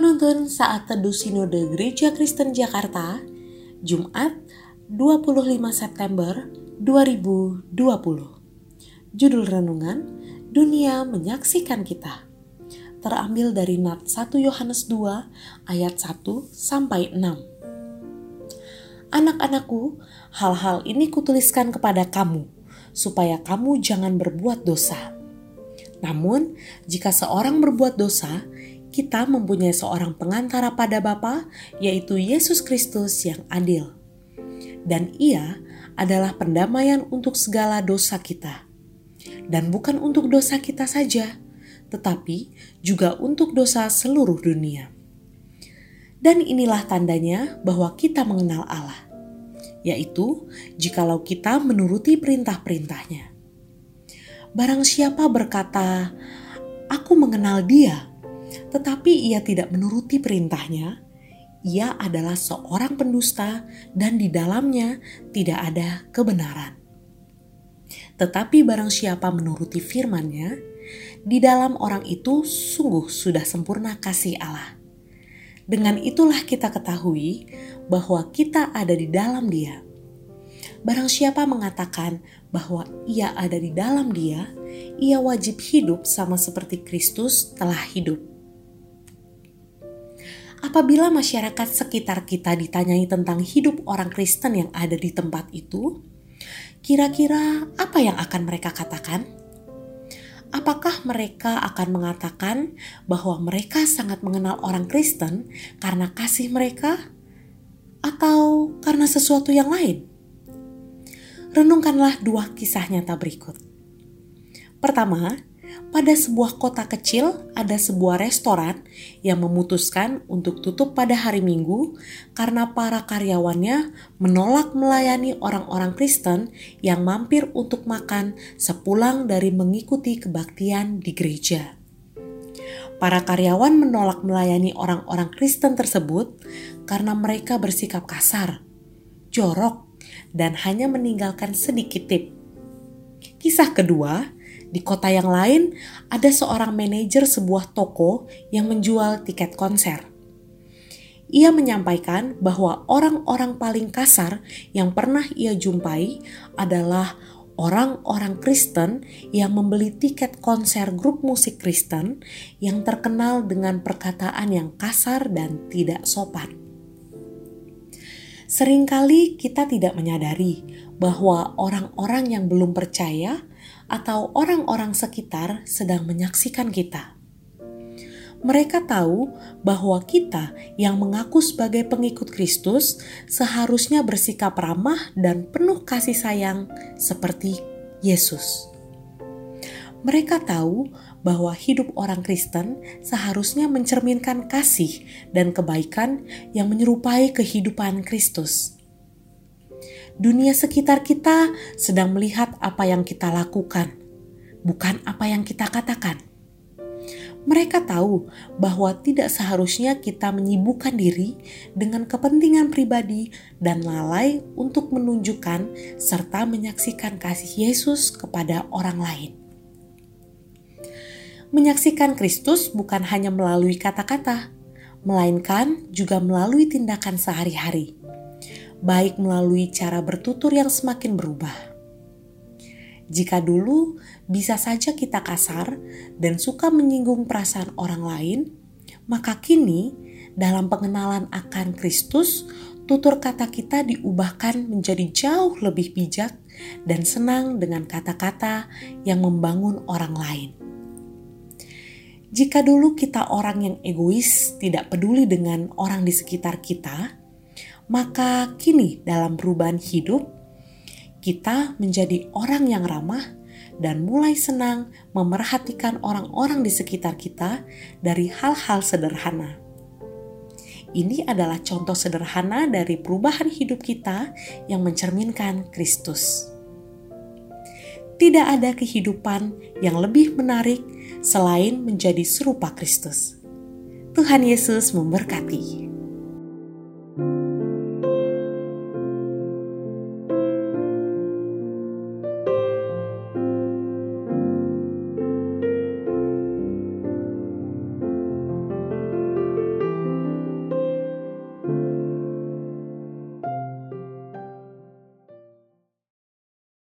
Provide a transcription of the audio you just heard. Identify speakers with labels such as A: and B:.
A: Menuntun Saat Teduh Sinode Gereja Kristen Jakarta, Jumat 25 September 2020. Judul Renungan, Dunia Menyaksikan Kita. Terambil dari Nat 1 Yohanes 2 ayat 1 sampai 6. Anak-anakku, hal-hal ini kutuliskan kepada kamu, supaya kamu jangan berbuat dosa. Namun, jika seorang berbuat dosa, kita mempunyai seorang pengantara pada Bapa, yaitu Yesus Kristus yang adil. Dan ia adalah pendamaian untuk segala dosa kita. Dan bukan untuk dosa kita saja, tetapi juga untuk dosa seluruh dunia. Dan inilah tandanya bahwa kita mengenal Allah, yaitu jikalau kita menuruti perintah-perintahnya. Barang siapa berkata, "Aku mengenal Dia," tetapi ia tidak menuruti perintahnya, ia adalah seorang pendusta dan di dalamnya tidak ada kebenaran. Tetapi barang siapa menuruti firman-Nya, di dalam orang itu sungguh sudah sempurna kasih Allah. Dengan itulah kita ketahui bahwa kita ada di dalam Dia. Barang siapa mengatakan bahwa ia ada di dalam Dia, ia wajib hidup sama seperti Kristus telah hidup. Apabila masyarakat sekitar kita ditanyai tentang hidup orang Kristen yang ada di tempat itu, kira-kira apa yang akan mereka katakan? Apakah mereka akan mengatakan bahwa mereka sangat mengenal orang Kristen karena kasih mereka, atau karena sesuatu yang lain? Renungkanlah dua kisah nyata berikut. Pertama, pada sebuah kota kecil ada sebuah restoran yang memutuskan untuk tutup pada hari Minggu karena para karyawannya menolak melayani orang-orang Kristen yang mampir untuk makan sepulang dari mengikuti kebaktian di gereja. Para karyawan menolak melayani orang-orang Kristen tersebut karena mereka bersikap kasar, jorok, dan hanya meninggalkan sedikit tip. Kisah kedua, di kota yang lain, ada seorang manajer sebuah toko yang menjual tiket konser. Ia menyampaikan bahwa orang-orang paling kasar yang pernah ia jumpai adalah orang-orang Kristen yang membeli tiket konser grup musik Kristen yang terkenal dengan perkataan yang kasar dan tidak sopan. Seringkali kita tidak menyadari bahwa orang-orang yang belum percaya atau orang-orang sekitar sedang menyaksikan kita. Mereka tahu bahwa kita yang mengaku sebagai pengikut Kristus seharusnya bersikap ramah dan penuh kasih sayang seperti Yesus. Mereka tahu bahwa hidup orang Kristen seharusnya mencerminkan kasih dan kebaikan yang menyerupai kehidupan Kristus dunia sekitar kita sedang melihat apa yang kita lakukan, bukan apa yang kita katakan. Mereka tahu bahwa tidak seharusnya kita menyibukkan diri dengan kepentingan pribadi dan lalai untuk menunjukkan serta menyaksikan kasih Yesus kepada orang lain. Menyaksikan Kristus bukan hanya melalui kata-kata, melainkan juga melalui tindakan sehari-hari baik melalui cara bertutur yang semakin berubah. Jika dulu bisa saja kita kasar dan suka menyinggung perasaan orang lain, maka kini dalam pengenalan akan Kristus, tutur kata kita diubahkan menjadi jauh lebih bijak dan senang dengan kata-kata yang membangun orang lain. Jika dulu kita orang yang egois, tidak peduli dengan orang di sekitar kita, maka kini dalam perubahan hidup, kita menjadi orang yang ramah dan mulai senang memerhatikan orang-orang di sekitar kita dari hal-hal sederhana. Ini adalah contoh sederhana dari perubahan hidup kita yang mencerminkan Kristus. Tidak ada kehidupan yang lebih menarik selain menjadi serupa Kristus. Tuhan Yesus memberkati.